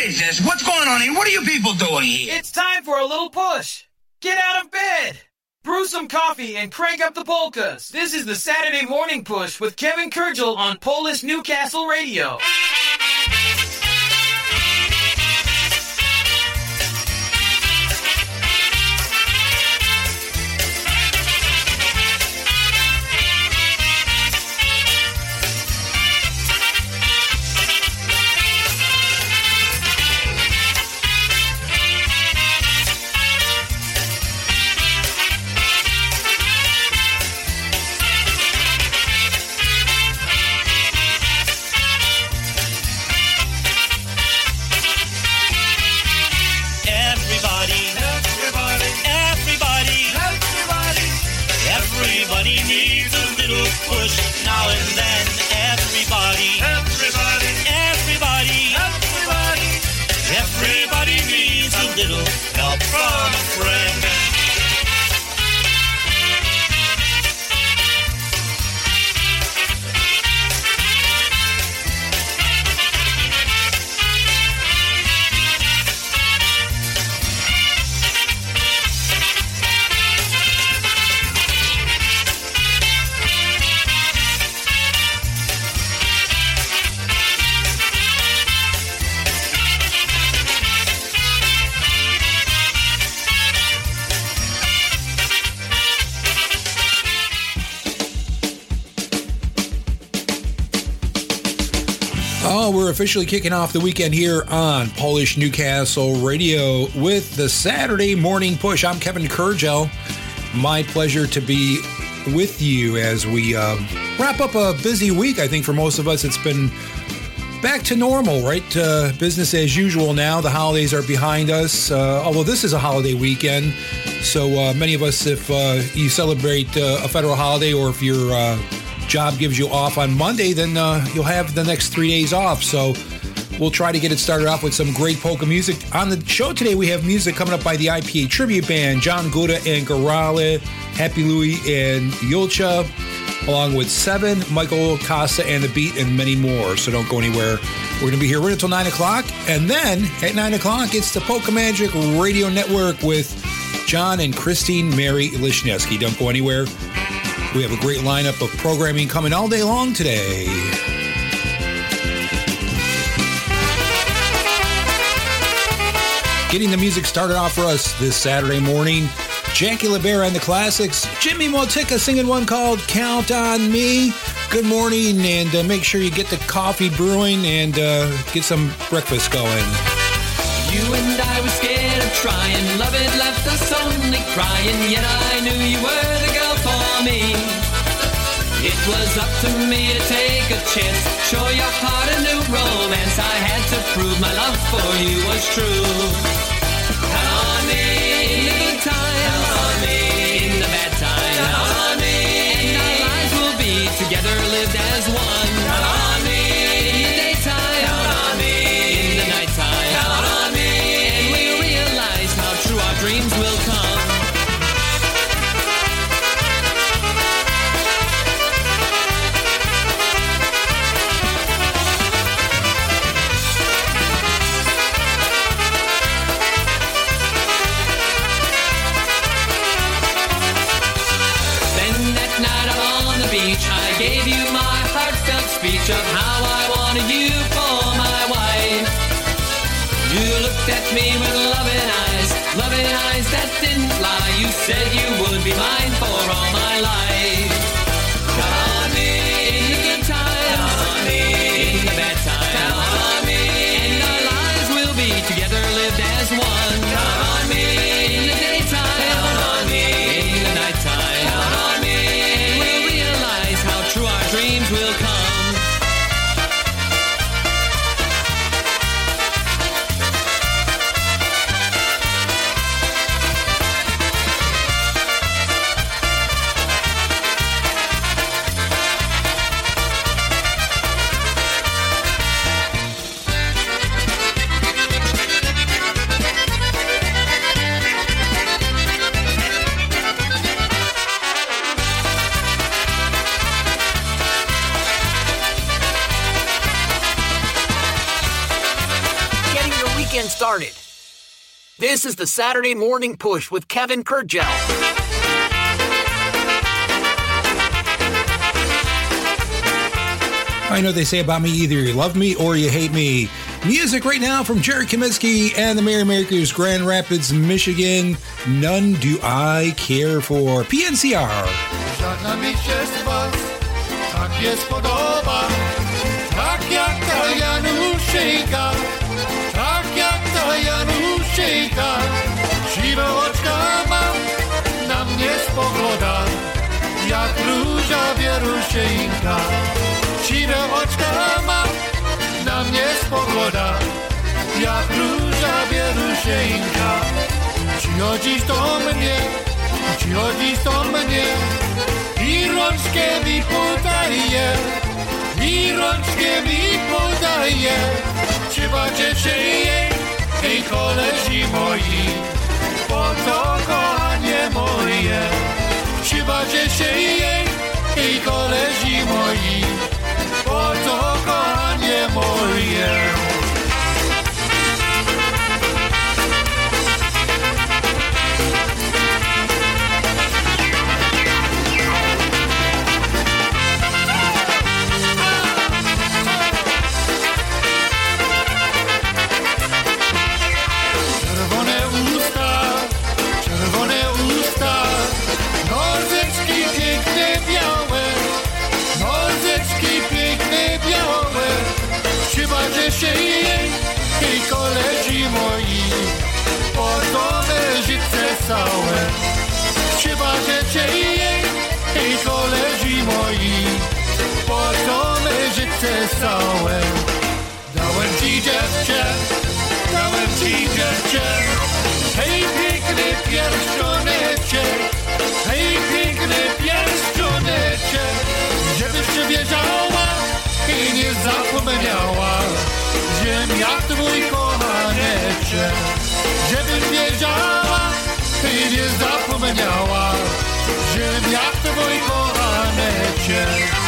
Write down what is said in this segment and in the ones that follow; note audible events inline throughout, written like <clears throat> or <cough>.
What is this? What's going on here? What are you people doing here? It's time for a little push. Get out of bed. Brew some coffee and crank up the polkas. This is the Saturday Morning Push with Kevin Kurdziel on Polish Newcastle Radio. Officially kicking off the weekend here on Polish Newcastle Radio with the Saturday Morning Push. I'm Kevin Kurdziel. My pleasure to be with you as we uh, wrap up a busy week. I think for most of us, it's been back to normal, right? Uh, business as usual now. The holidays are behind us, uh, although this is a holiday weekend. So uh, many of us, if uh, you celebrate uh, a federal holiday or if your uh, job gives you off on Monday, then uh, you'll have the next three days off. So we'll try to get it started off with some great polka music. On the show today, we have music coming up by the IPA Tribute Band, John Guda and Gorale, Happy Louie and Julcia, along with Seven, Michael Casa and The Beat, and many more. So don't go anywhere. We're going to be here right until 9 o'clock. And then at 9 o'clock, it's the Polka Magic Radio Network with John and Christine Mary Lishneski. Don't go anywhere. We have a great lineup of programming coming all day long today. Getting the music started off for us this Saturday morning. Jackie LeBear and the classics. Jimmy Motica singing one called Count on Me. Good morning, and uh, make sure you get the coffee brewing and uh, get some breakfast going. You and I were scared of trying. Love it left us only crying. Yet I knew you were the for me. It was up to me to take a chance. Show your heart a new romance. I had to prove my love for you was true. Count on me in the good times. Count on me in the bad times. Count on me. And our lives will be together, lived as This is the Saturday Morning Push with Kevin Kurdziel. I know they say about me either you love me or you hate me. Music right now from Jerry Kaminsky and the Merry Merrymakers, Grand Rapids, Michigan. None do I care for. PNCR. Januszyjka. Siwe oczka ma, na mnie spogląda, jak róża wieruszyjka. Siwe oczka ma, na mnie spogląda, jak róża wieruszyjka. Przychodzisz do mnie, przychodzisz do mnie i rączkę mi podaje, i rączkę mi podaje. Trzeba się jej, Ej koledzy moi, po co kochanie moje? Przybacie się jej, ej koledzy moi, po co kochanie moje? Całe. Dałem ci dziewczę, dałem ci dziewczę. Hej piękny pierścioneczek. Hej piękny pierścioneczek. Żebyś się wiedziała i nie zapomniała Żem ja twój kochaneczek Żebyś wiedziała i nie zapomniała Żem ja twój kochaneczek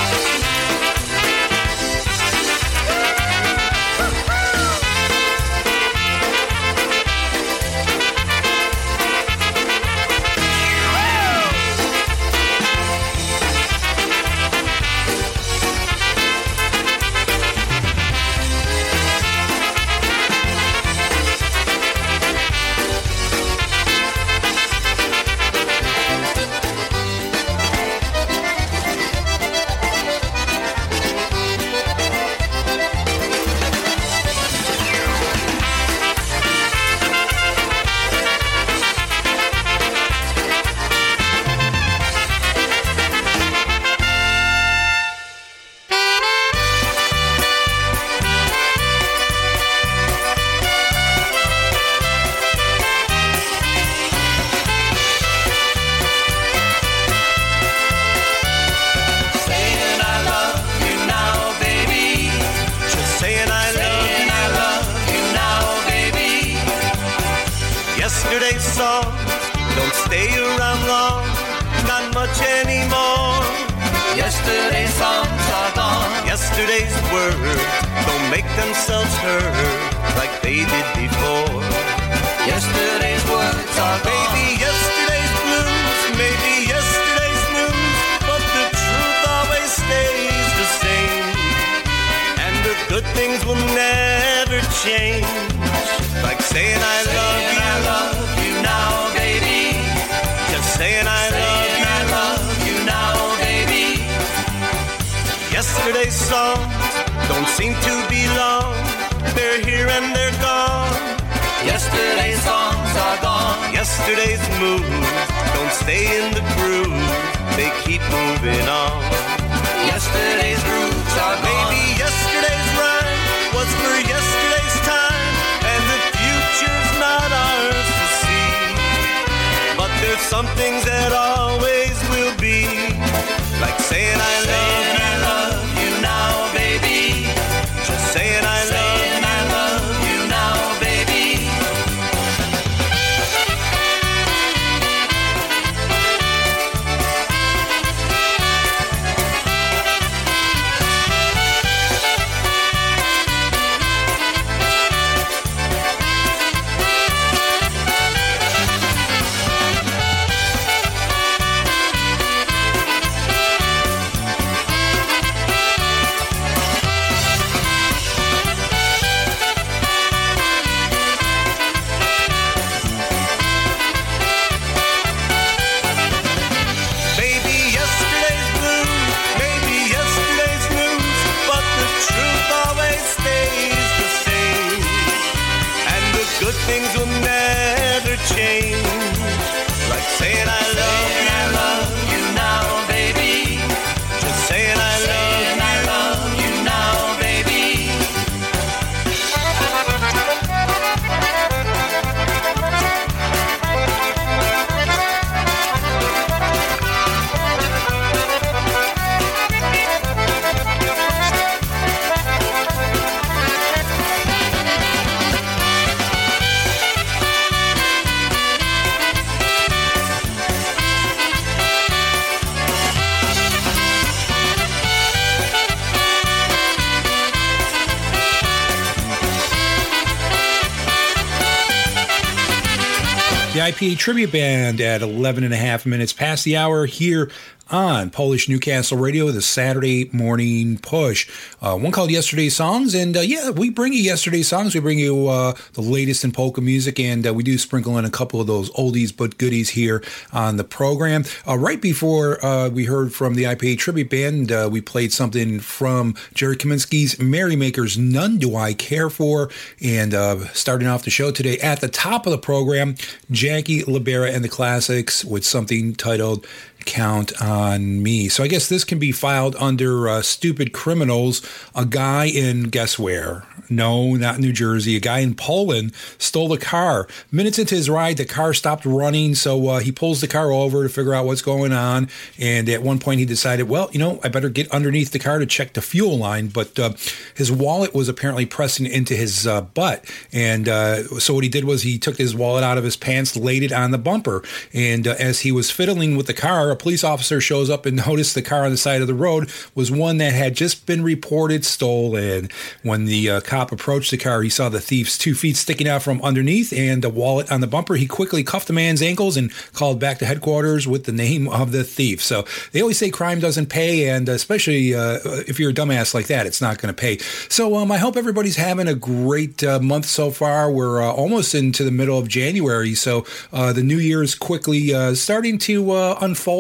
moving on. Yesterday's grooves are gone. Maybe yesterday's rhyme was for yesterday's time, and the future's not ours to see. But there's some things that always will be, like saying I The IPA Tribute Band at 11 and a half minutes past the hour here on Polish Newcastle Radio, the Saturday morning push. Uh, one called Yesterday's Songs. And uh, yeah, we bring you yesterday's songs. We bring you uh, the latest in polka music, and uh, we do sprinkle in a couple of those oldies but goodies here on the program. Uh, right before uh, we heard from the IPA Tribute Band, we played something from Jerry Kaminsky's Merrymakers, None Do I Care For. And starting off the show today at the top of the program, Jackie Libera and the Classics with something titled count on me. So I guess this can be filed under uh, stupid criminals. A guy in guess where? No, not New Jersey. A guy in Poland stole a car. Minutes into his ride, the car stopped running, so uh, he pulls the car over to figure out what's going on. And at one point, he decided, well, you know, I better get underneath the car to check the fuel line. But uh, his wallet was apparently pressing into his uh, butt, and uh, so what he did was he took his wallet out of his pants, laid it on the bumper, and uh, as he was fiddling with the car, a police officer shows up and noticed the car on the side of the road was one that had just been reported stolen. When the uh, cop approached the car, he saw the thief's two feet sticking out from underneath and a wallet on the bumper. He quickly cuffed the man's ankles and called back to headquarters with the name of the thief. So they always say crime doesn't pay, and especially uh, if you're a dumbass like that, it's not going to pay. So um, I hope everybody's having a great uh, month so far. We're uh, almost into the middle of January, so uh, the new year is quickly uh, starting to uh,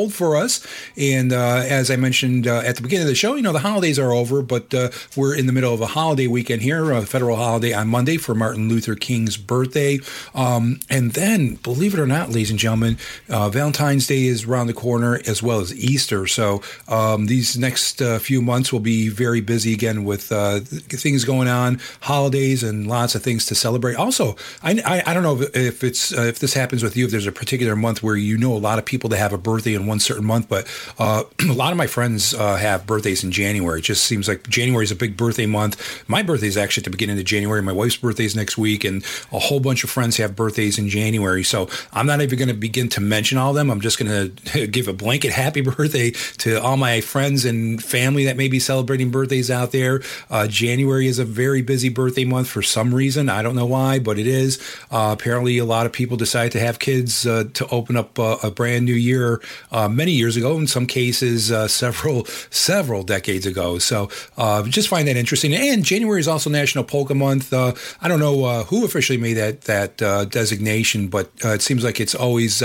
for us. And uh, as I mentioned uh, at the beginning of the show, you know, the holidays are over, but uh, we're in the middle of a holiday weekend here, a federal holiday on Monday for Martin Luther King's birthday. Um, and then, believe it or not, ladies and gentlemen, uh, Valentine's Day is around the corner as well as Easter. So um, these next uh, few months will be very busy again with uh, things going on, holidays, and lots of things to celebrate. Also, I, I, I don't know if, if it's if this happens with you, if there's a particular month where you know a lot of people that have a birthday in one certain month, but uh, <clears throat> a lot of my friends uh, have birthdays in January. It just seems like January is a big birthday month. My birthday is actually at the beginning of January. My wife's birthday is next week, and a whole bunch of friends have birthdays in January. So I'm not even going to begin to mention all of them. I'm just going <laughs> to give a blanket happy <laughs> birthday to all my friends and family that may be celebrating birthdays out there. Uh, January is a very busy birthday month for some reason. I don't know why, but it is. Uh, apparently, a lot of people decide to have kids uh, to open up a brand new year uh, many years ago. In some cases, uh, several <laughs> several decades ago. So uh, just find that interesting. And January is also National Polka Month. I don't know who officially made that that designation, but it seems like it's always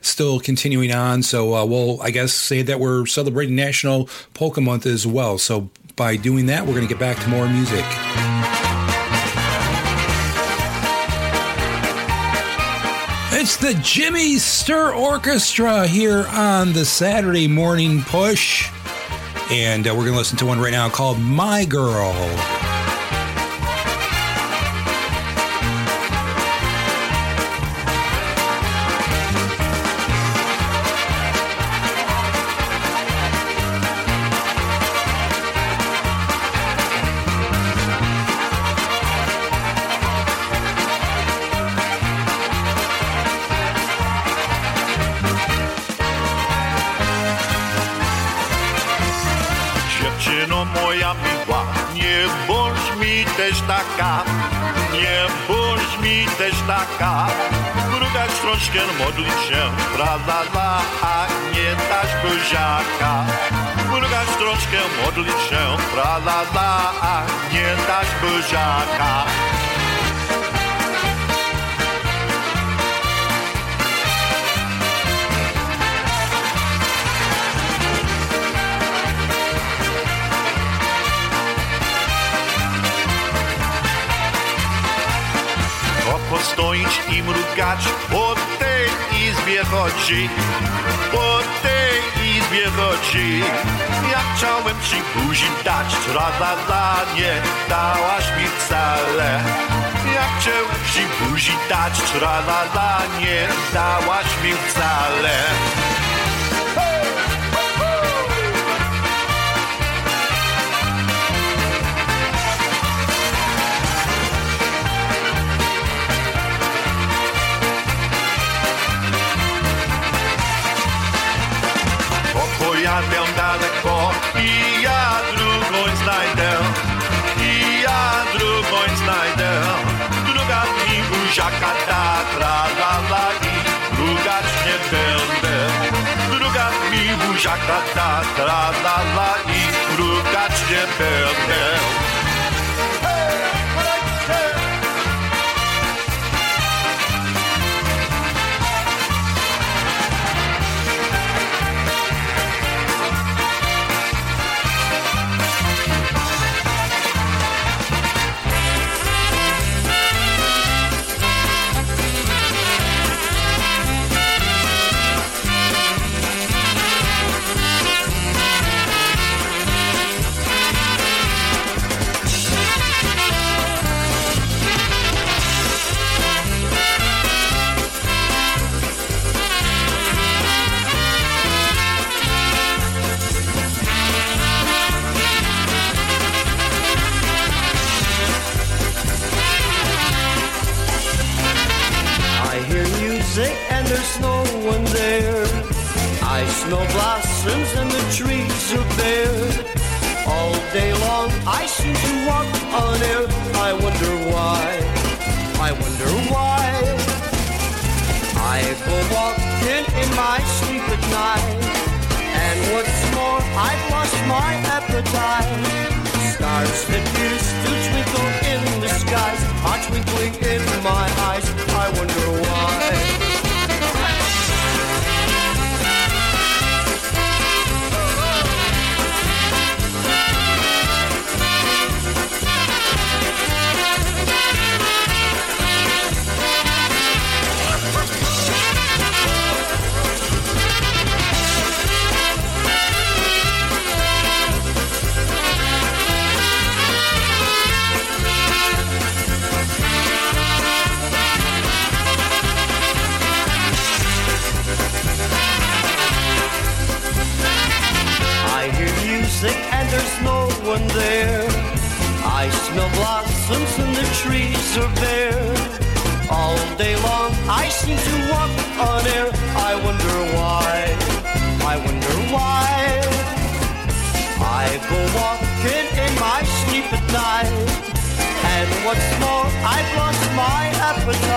still continuing on. So we'll, I guess, say that we're celebrating National Polka Month as well. So by doing that, we're going to get back to more music. It's the Jimmy Sturr Orchestra here on the Saturday Morning Push. And uh, we're going to listen to one right now called My Girl. Taka, nie bądź mi też taka. Mrugać troszkę modlić się, tra la la, a nie dać buziaka. Mrugać troszkę modlić się, tra la la, a nie dać buziaka. stoić i mrugać Po tej izbie chodzi, po tej izbie chodzi. Ja chciałem ci buzi dać, rada za nie dałaś mi wcale. Ja chciałem ci buzi dać, rada za nie dałaś mi wcale. jacatá.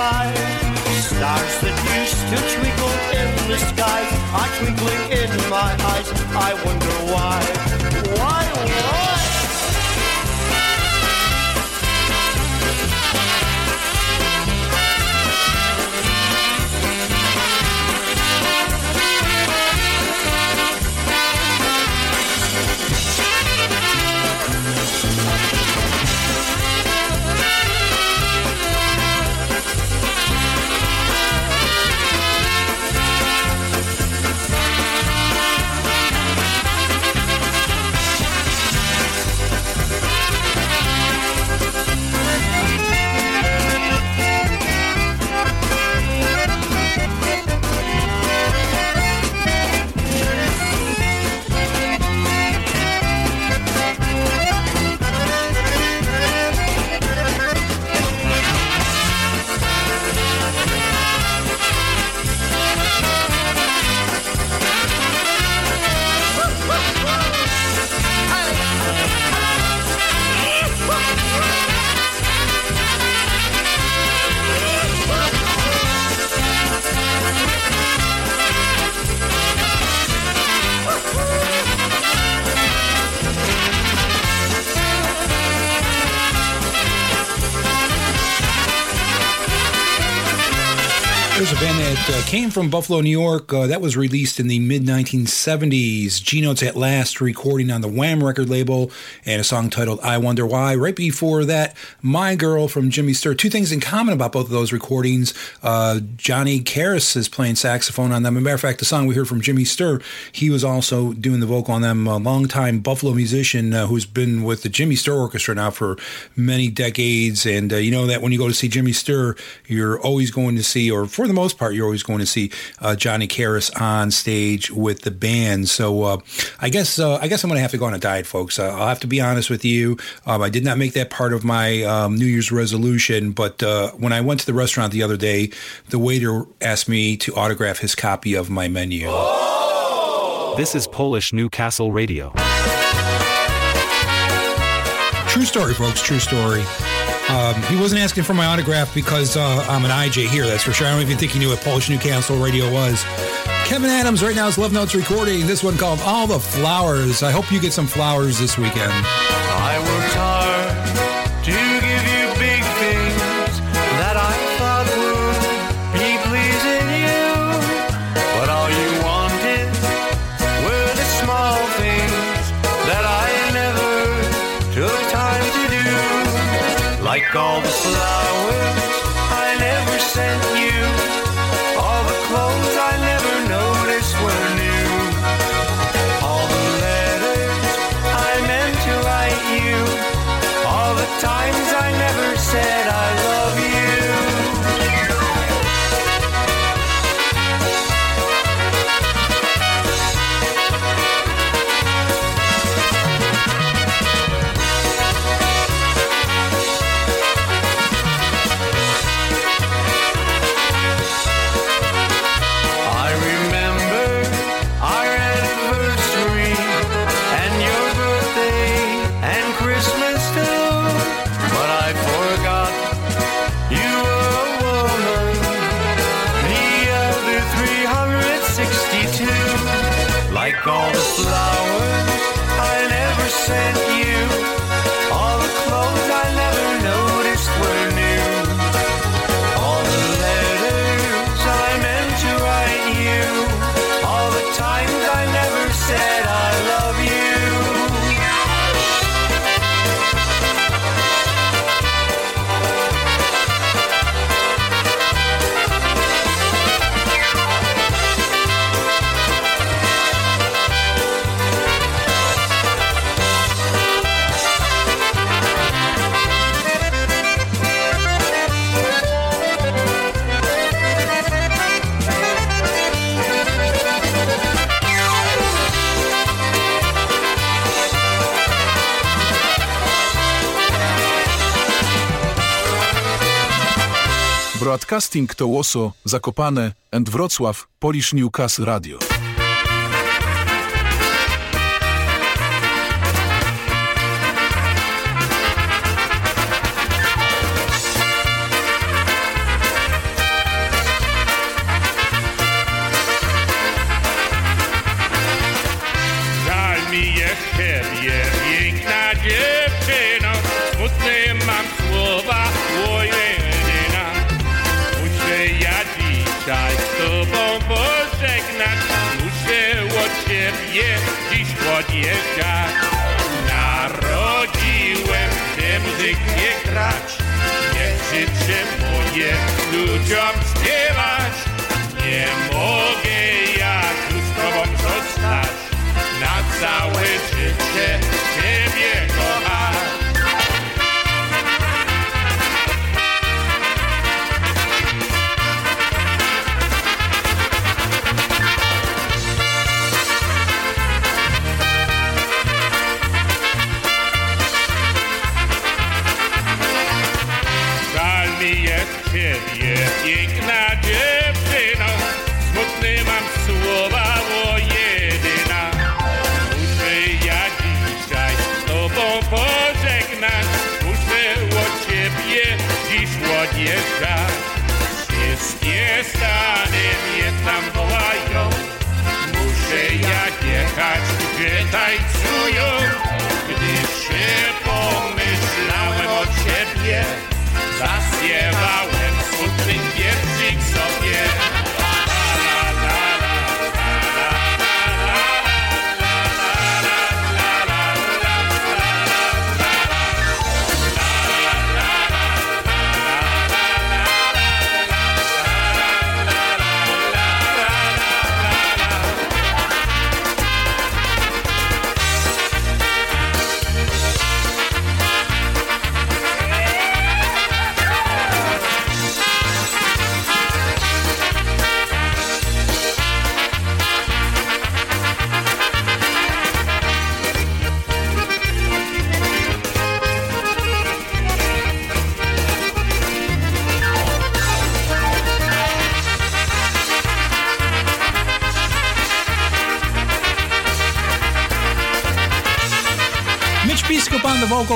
Stars that used to twinkle in the sky are twinkling in my eyes. I wonder why. Came from Buffalo, New York. Uh, that was released in the mid 1970s. G Notes at Last recording on the Wham record label and a song titled I Wonder Why. Right before that, My Girl from Jimmy Sturr. Two things in common about both of those recordings. Uh, Johnny Karas is playing saxophone on them. As a matter of fact, the song we heard from Jimmy Sturr, he was also doing the vocal on them. A longtime Buffalo musician uh, who's been with the Jimmy Sturr Orchestra now for many decades. And uh, you know that when you go to see Jimmy Sturr, you're always going to see, or for the most part, you're always going to see uh, Johnny Karas on stage with the band. So uh, I guess uh, I guess I'm going to have to go on a diet, folks. Uh, I'll have to be honest with you. Um, I did not make that part of my um, New Year's resolution, but uh, when I went to the restaurant the other day, the waiter asked me to autograph his copy of my menu. This is Polish Newcastle Radio. True story, folks. True story. Um, he wasn't asking for my autograph because uh, I'm an IJ here, that's for sure. I don't even think he knew what Polish Newcastle Radio was. Kevin Adams right now is Love Notes recording this one called All the Flowers. I hope you get some flowers this weekend. Sent you. Broadcasting to Łoso, Zakopane and Wrocław, Polish Newcastle Radio.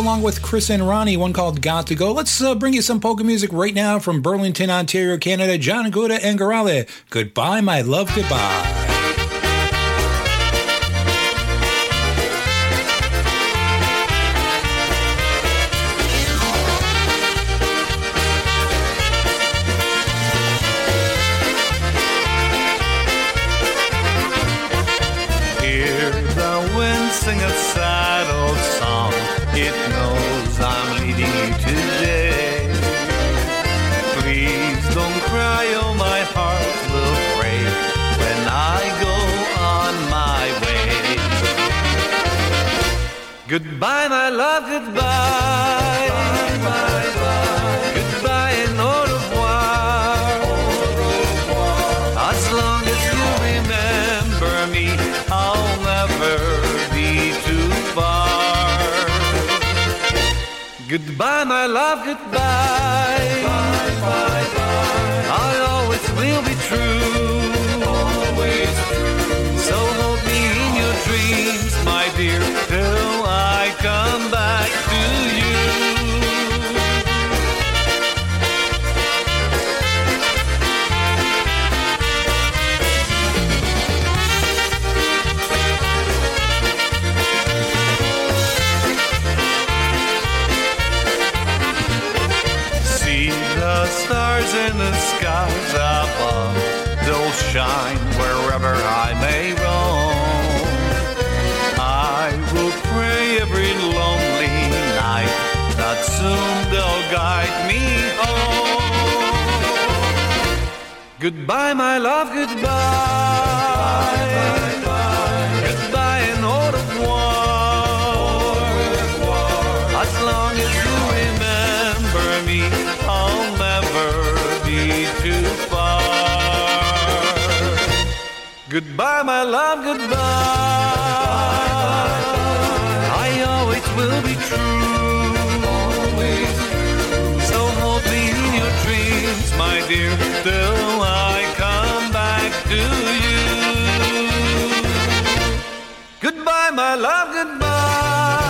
Along with Chris and Ronnie, one called Got to Go. Let's uh, bring you some polka music right now from Burlington, Ontario, Canada. John Guda and Gorale. Goodbye, my love, goodbye. Goodbye, my love, goodbye. Bye, bye, Goodbye and au revoir. As long as you remember me, I'll never be too far. Goodbye, my love, goodbye. Bye, bye, bye. I always will be true. Always true. So hold me in your dreams, my dear, Goodbye, my love, goodbye. Goodbye and au revoir. As long as you remember me, I'll never be too far. Goodbye, my love, goodbye. I always will be true. My dear, till I come back to you. Goodbye, my love, goodbye.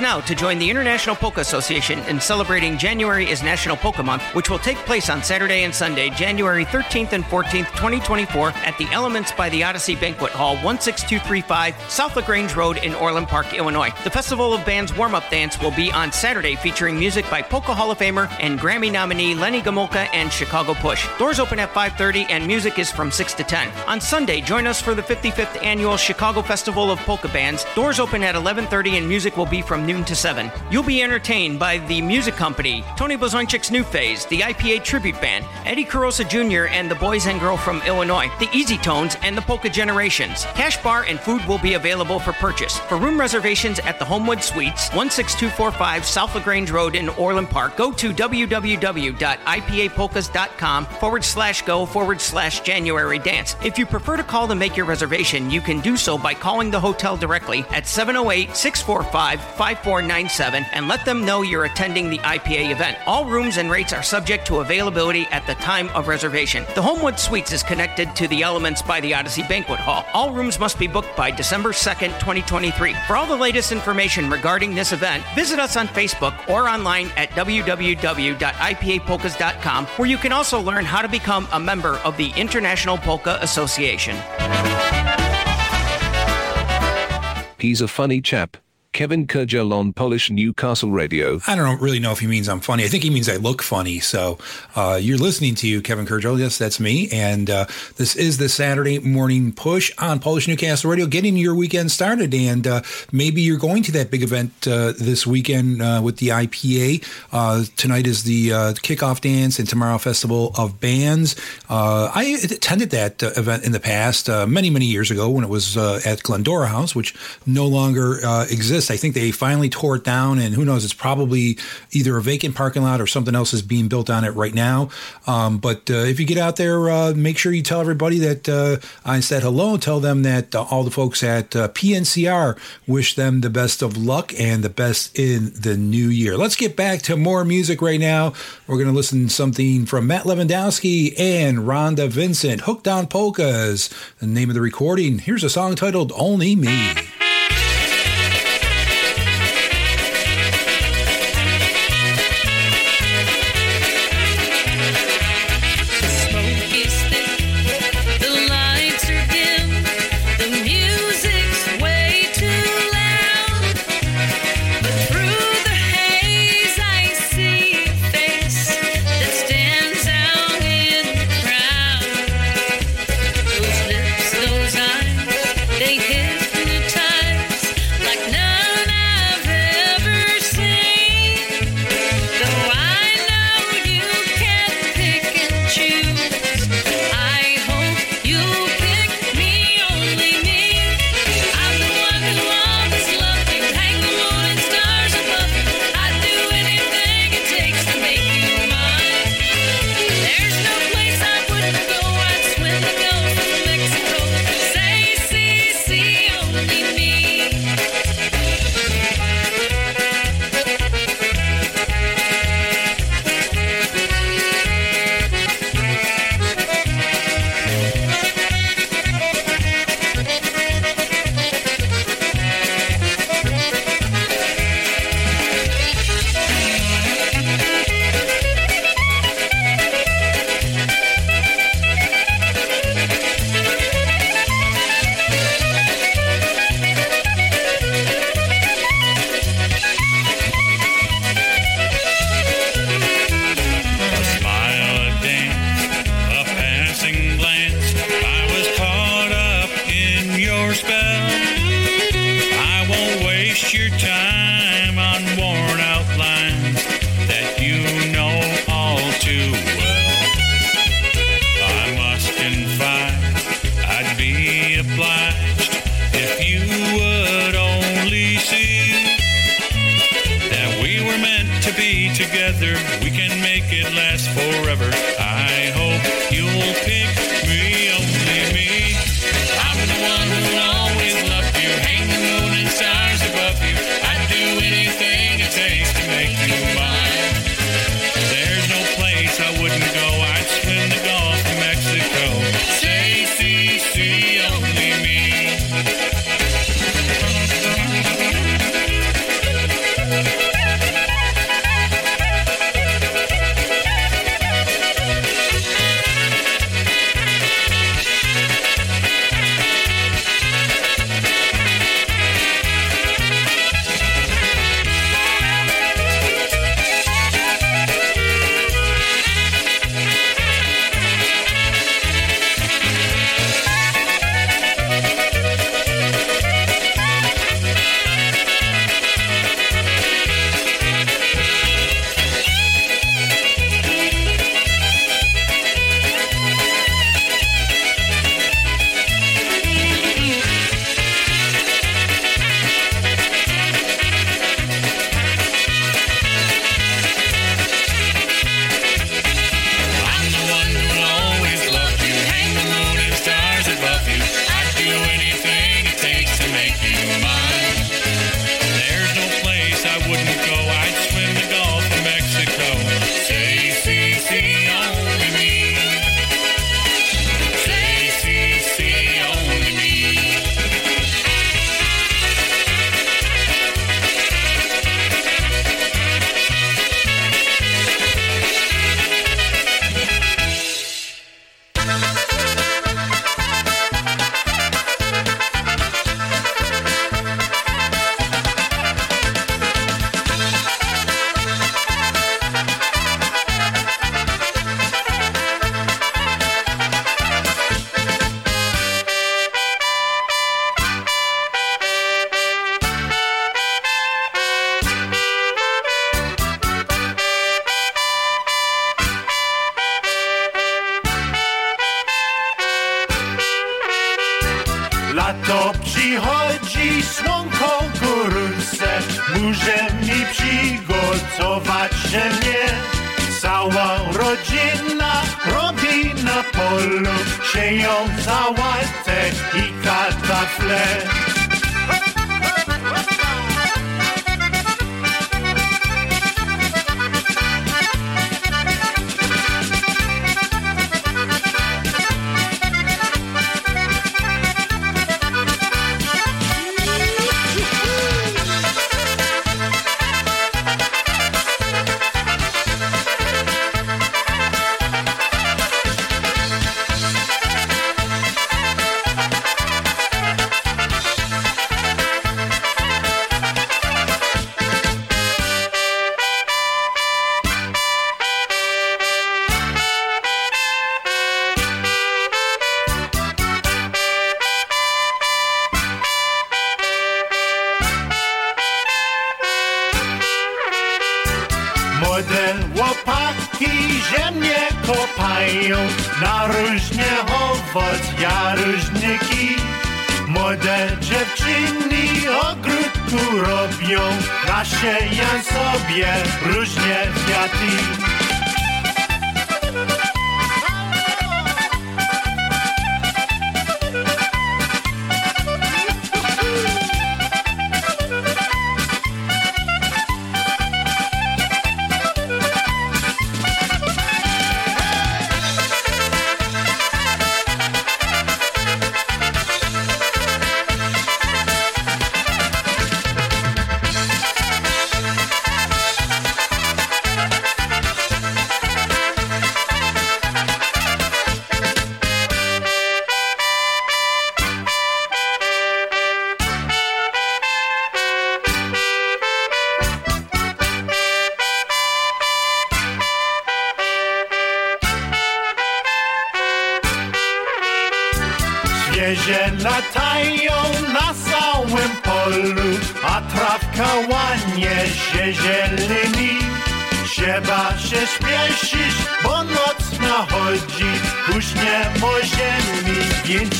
Now to join the International Polka Association in celebrating January is National Polka Month, which will take place on Saturday and Sunday, January 13th and 14th, 2024, at the Elements by the Odyssey Banquet Hall, 16235 South LaGrange Road in Orland Park, Illinois. The Festival of Bands warm up dance will be on Saturday, featuring music by Polka Hall of Famer and Grammy nominee Lenny Gomulka and Chicago Push. Doors open at 5:30 and music is from 6 to 10. On Sunday, join us for the 55th annual Chicago Festival of Polka Bands. Doors open at 11:30 and music will be from noon to 7. You'll be entertained by the Music Company, Tony Blazonczyk's New Phase, the IPA Tribute Band, Eddie Korosa Jr. and the Boys and Girl from Illinois, the Easy Tones and the Polka Generations. Cash bar and food will be available for purchase. For room reservations at the Homewood Suites, 16245 South LaGrange Road in Orland Park, go to www.ipapolkas.com forward slash go forward slash January dance. If you prefer to call to make your reservation, you can do so by calling the hotel directly at 708 645 5497 and let them know you're attending the IPA event. All rooms and rates are subject to availability at the time of reservation. The Homewood Suites is connected to the Elements by the Odyssey Banquet Hall. All rooms must be booked by December 2nd, 2023. For all the latest information regarding this event, visit us on Facebook or online at www.ipapolkas.com, where you can also learn how to become a member of the International Polka Association. He's a funny chap. Kevin Kurdziel on Polish Newcastle Radio. I don't really know if he means I'm funny. I think he means I look funny. So uh, you're listening to you, Kevin Kurdziel. Yes, that's me. And uh, this is the Saturday morning push on Polish Newcastle Radio, getting your weekend started. And uh, maybe you're going to that big event uh, this weekend uh, with the IPA. Uh, tonight is the kickoff dance and tomorrow Festival of Bands. I attended that event in the past, many, many years ago when it was at Glendora House, which no longer exists. I think they finally tore it down, and who knows? It's probably either a vacant parking lot or something else is being built on it right now. Um, but uh, if you get out there, uh, make sure you tell everybody that uh, I said hello. Tell them that uh, all the folks at uh, PNCR wish them the best of luck and the best in the new year. Let's get back to more music right now. We're going to listen to something from Matt Lewandowski and Rhonda Vincent, Hooked on Polkas. The name of the recording. Here's a song titled Only Me.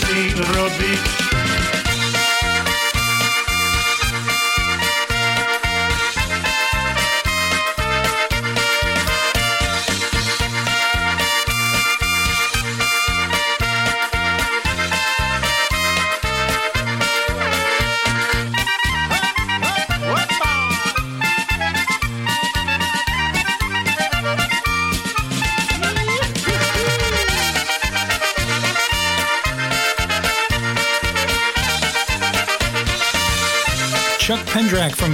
Więcej robić.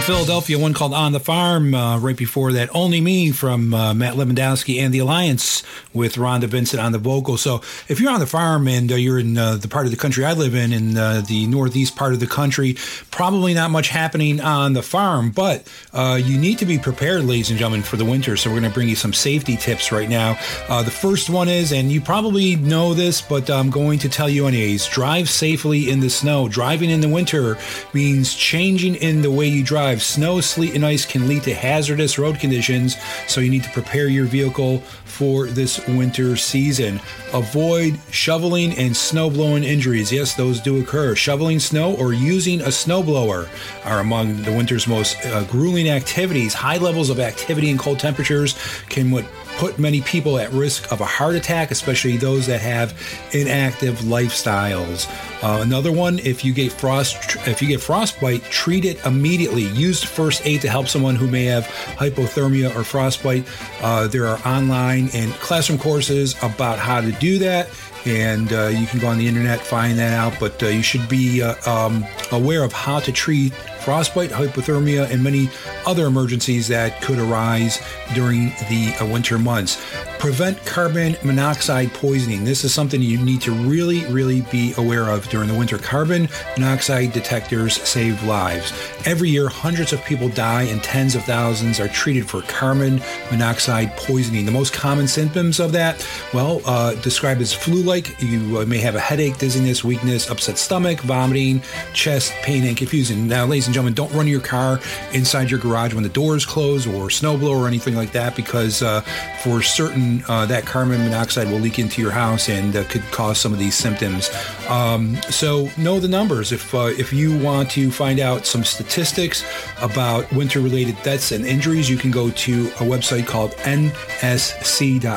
Philadelphia, one called On the Farm. Uh, right before that, Only Me from uh, Matt Lewandowski and The Alliance with Rhonda Vincent on the vocal. So if you're on the farm and uh, you're in uh, the part of the country I live in, in uh, the northeast part of the country, probably not much happening on the farm, but uh, you need to be prepared, ladies and gentlemen, for the winter. So we're going to bring you some safety tips right now. Uh, the first one is, and you probably know this, but I'm going to tell you anyways, drive safely in the snow. Driving in the winter means changing in the way you drive. Snow, sleet, and ice can lead to hazardous road conditions, so you need to prepare your vehicle for this winter season. Avoid shoveling and snow blowing injuries. Yes, those do occur. Shoveling snow or using a snowblower are among the winter's most uh, grueling activities. High levels of activity and cold temperatures can what put many people at risk of a heart attack, especially those that have inactive lifestyles. Uh, another one, if you get frost, if you get frostbite, treat it immediately. Use first aid to help someone who may have hypothermia or frostbite. Uh, there are online and classroom courses about how to do that. And uh, you can go on the internet, find that out. But uh, you should be uh, um, aware of how to treat frostbite, hypothermia, and many other emergencies that could arise during the uh, winter months. Prevent carbon monoxide poisoning. This is something you need to really, really be aware of during the winter. Carbon monoxide detectors save lives. Every year, hundreds of people die and tens of thousands are treated for carbon monoxide poisoning. The most common symptoms of that, well, uh, described as flu like. You uh, may have a headache, dizziness, weakness, upset stomach, vomiting, chest pain, and confusion. Now, ladies and gentlemen, don't run your car inside your garage when the doors close or snowblower or anything like that because uh, for certain uh, that carbon monoxide will leak into your house and uh, could cause some of these symptoms. Um, so know the numbers. If uh, if you want to find out some statistics about winter-related deaths and injuries, you can go to a website called nsc.org,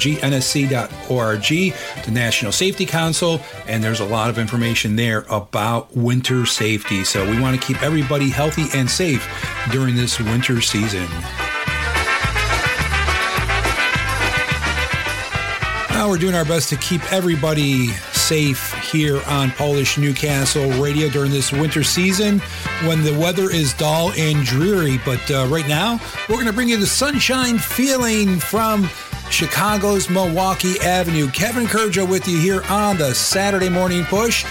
nsc.org, the National Safety Council, and there's a lot of information there about winter safety. So we want to keep everybody healthy and safe during this winter season. Now we're doing our best to keep everybody safe here on Polish Newcastle Radio during this winter season when the weather is dull and dreary. But uh, right now, we're going to bring you the sunshine feeling from Chicago's Milwaukee Avenue. Kevin Kurdziel with you here on the Saturday Morning Push.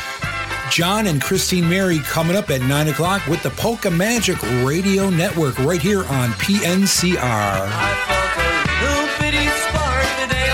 John and Christine Mary coming up at 9 o'clock with the Polka Magic Radio Network right here on PNCR. Little bitty spark the day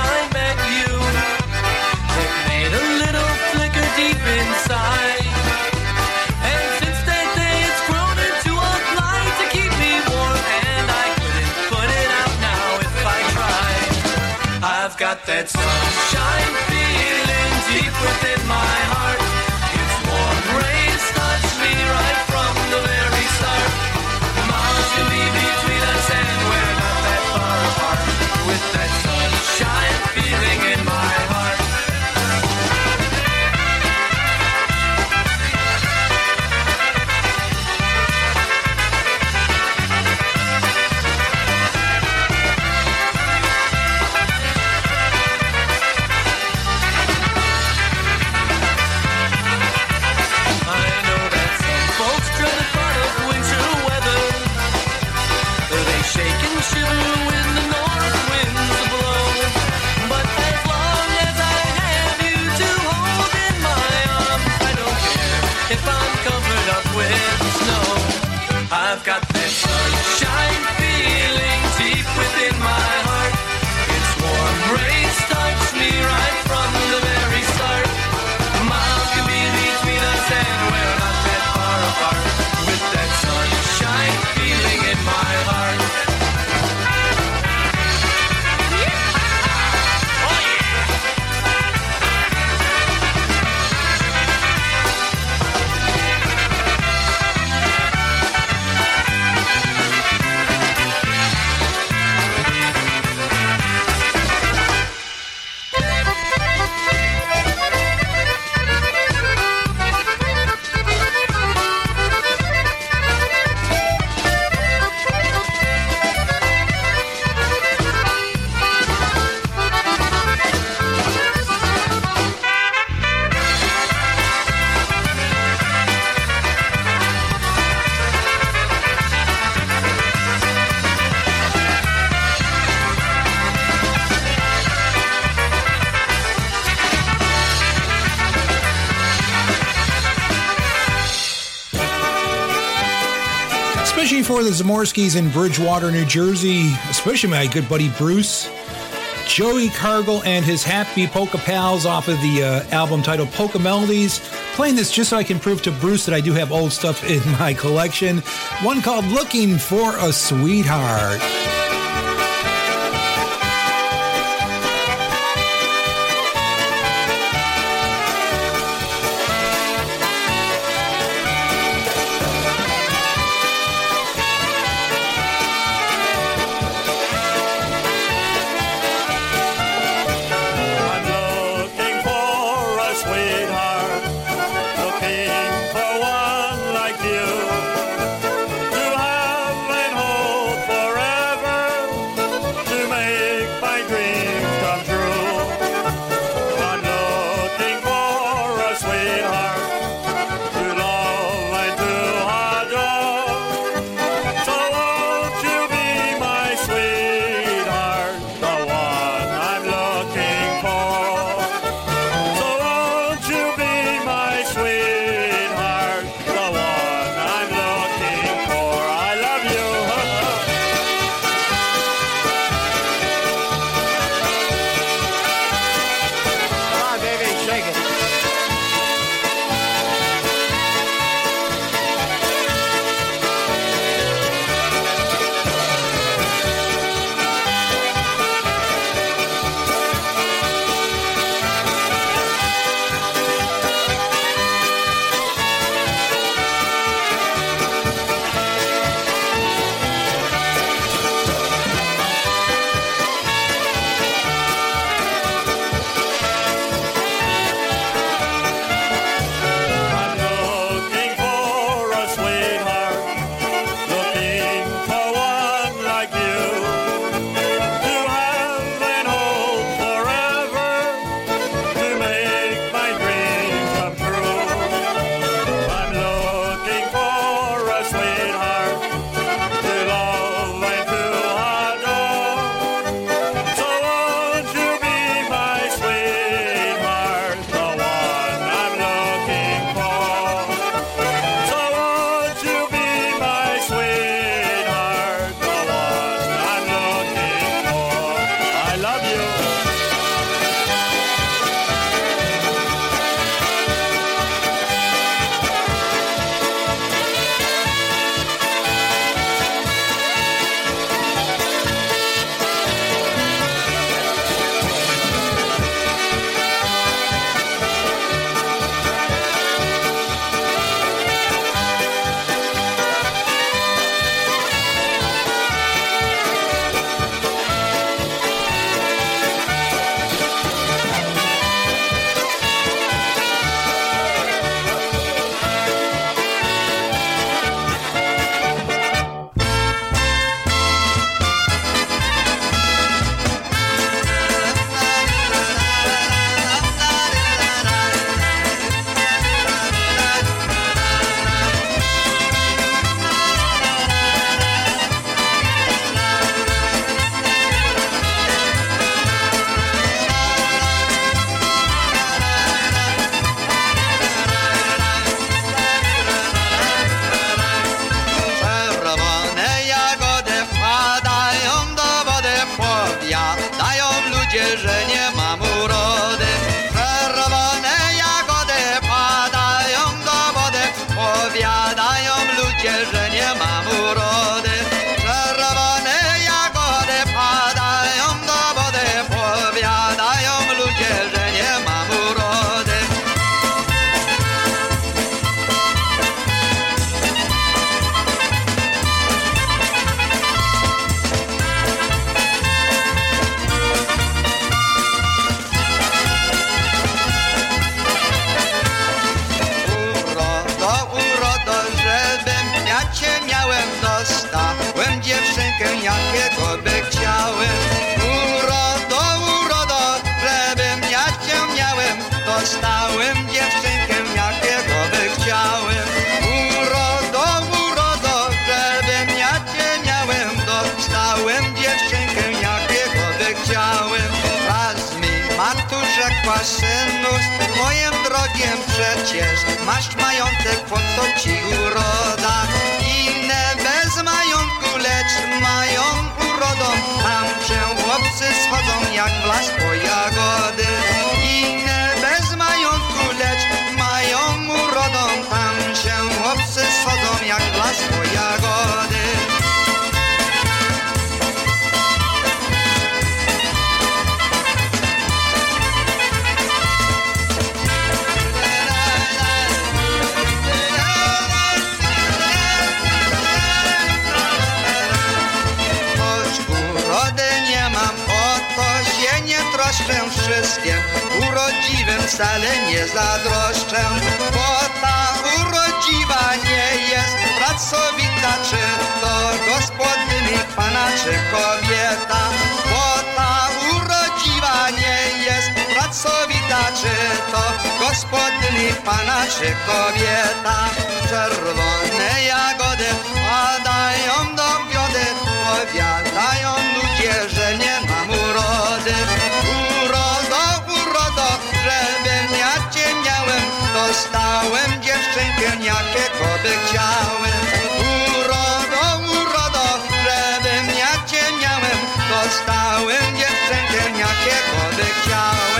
For the Zamorskis in Bridgewater, New Jersey, especially my good buddy Bruce. Joey Cargill and his Happy Polka Pals off of the uh, album titled Polka Melodies. Playing this just so I can prove to Bruce that I do have old stuff in my collection. One called Looking for a Sweetheart. Przecież masz majątek, po co ci uroda? Inne bez majątku, lecz mają urodą, tam się chłopcy schodzą jak w troszczę wszystkim. Urodziwym wcale nie zadroszczę, bo ta urodziwa nie jest pracowita, czy to gospodyni pana, czy kobieta. Bo ta urodziwa nie jest pracowita, czy to gospodyni pana, czy kobieta. Czerwone jagody padają do biody, powiadają dostałem dziewczynkę, jakiego by chciałem. Urodo, urodo, żebym ja cię miałem, dostałem dziewczynkę, jakiego by chciałem.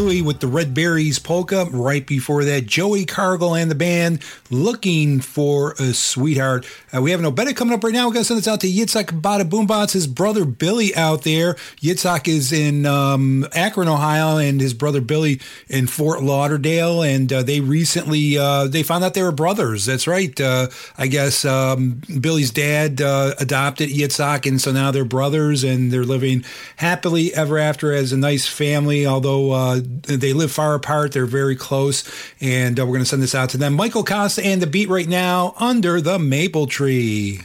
Louie with the Red Berries polka. Right before that, Joey Cargill and the band looking for a sweetheart. Uh, we have an obeta coming up right now. We're going to send this out to Yitzhak Bada Boombots, his brother Billy out there. Yitzhak is in um, Akron, Ohio, and his brother Billy in Fort Lauderdale. And uh, they recently uh, they found out they were brothers. That's right. Uh, I guess um, Billy's dad uh, adopted Yitzhak, and so now they're brothers, and they're living happily ever after as a nice family. Although uh, they live far apart, they're very close, and uh, we're going to send this out to them. Michael Costa and the beat right now under the maple tree.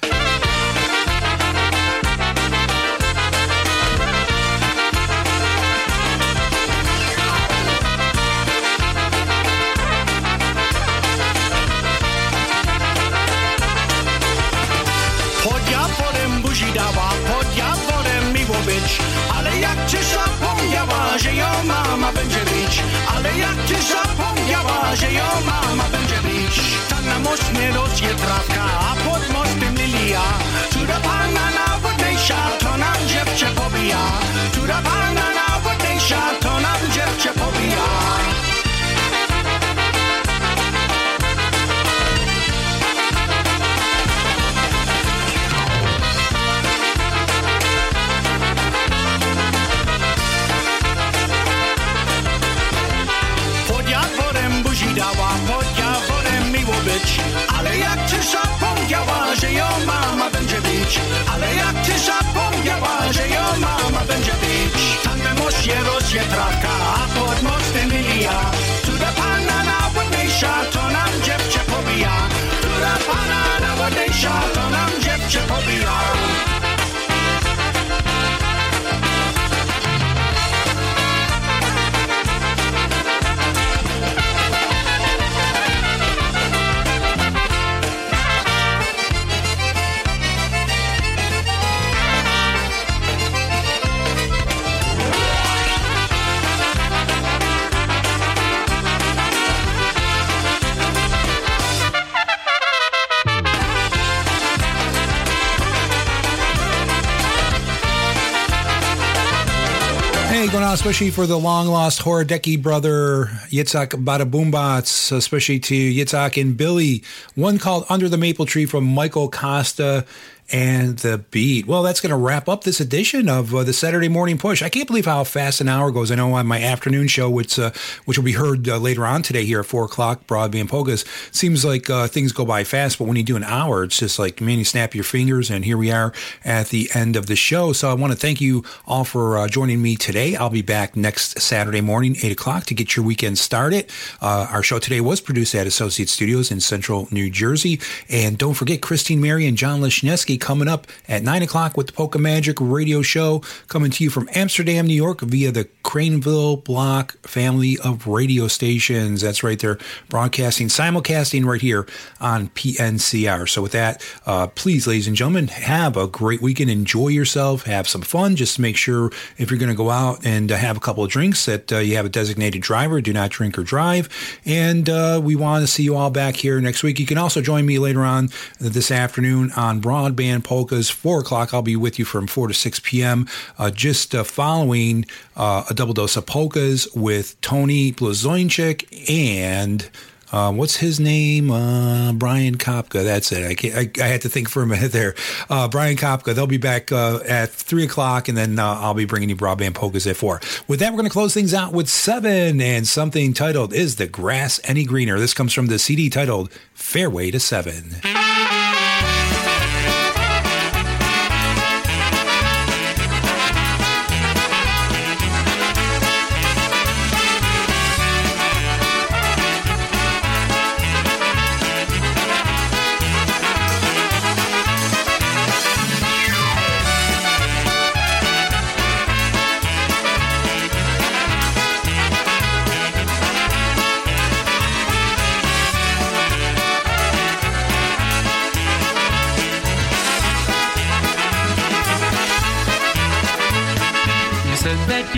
ще травка Especially for the long lost Horadeki brother Yitzhak Badaboombots, especially to Yitzhak and Billy. One called Under the Maple Tree from Michael Costa and the beat. Well, that's going to wrap up this edition of uh, the Saturday Morning Push. I can't believe how fast an hour goes. I know on my afternoon show, which uh, which will be heard uh, later on today here at four o'clock, Broadband Polkas. Seems like uh, things go by fast, but when you do an hour, it's just like man, you snap your fingers, and here we are at the end of the show. So I want to thank you all for uh, joining me today. I'll be back next Saturday morning, eight o'clock, to get your weekend started. Uh, our show today was produced at Associate Studios in Central New Jersey, and don't forget Christine Mary and John Lishneski coming up at 9 o'clock with the Polka Magic radio show, coming to you from Amsterdam, New York via the Cranesville Block family of radio stations. That's right, they're broadcasting, simulcasting right here on PNCR. So with that, uh, please, ladies and gentlemen, have a great weekend. Enjoy yourself. Have some fun. Just make sure if you're going to go out and uh, have a couple of drinks that uh, you have a designated driver. Do not drink or drive. And uh, we want to see you all back here next week. You can also join me later on this afternoon on Broadband Polkas, 4 o'clock. I'll be with you from 4 to 6 p.m. Uh, just uh, following uh, a double dose of polkas with Tony Blazonczyk and uh, what's his name? Uh, Brian Kopka. That's it. I, can't, I, I had to think for a <laughs> minute there. Brian Kopka. They'll be back at three o'clock, and then I'll be bringing you broadband polkas at four. With that, we're going to close things out with seven and something titled "Is the Grass Any Greener?" This comes from the CD titled "Fairway to Seven.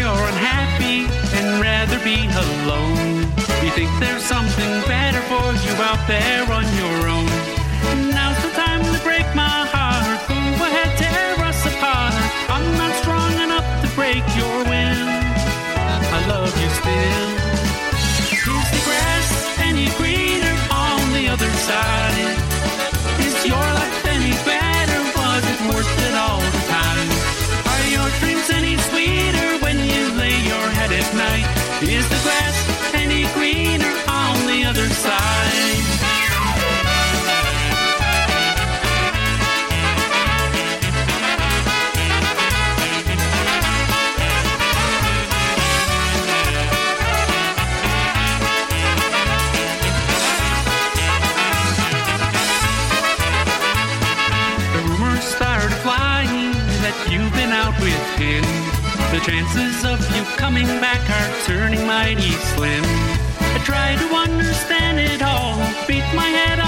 You're unhappy and rather be alone. You think there's something better for you out there on your own. Chances of you coming back are turning mighty slim. I try to understand it all, beat my head against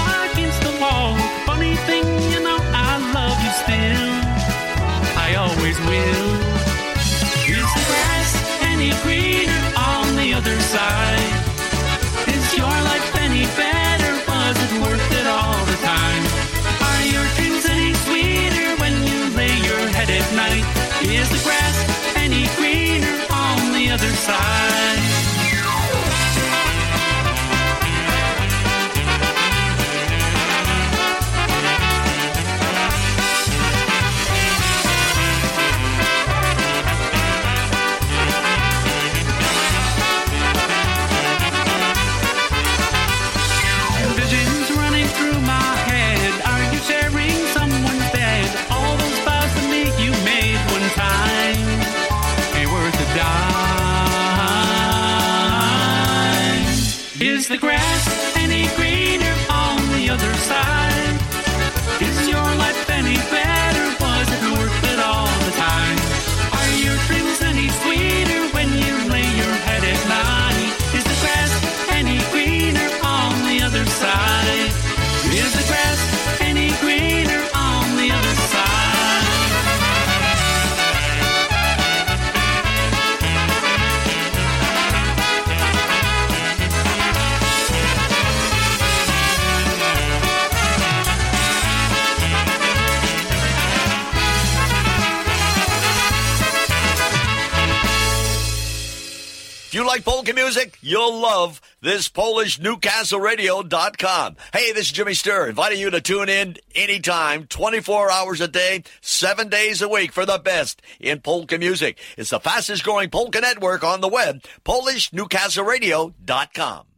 You'll love this Polish NewcastleRadio.com. Hey, this is Jimmy Sturr, inviting you to tune in anytime, 24 hours a day, seven days a week for the best in polka music. It's the fastest growing polka network on the web, PolishNewcastleRadio.com.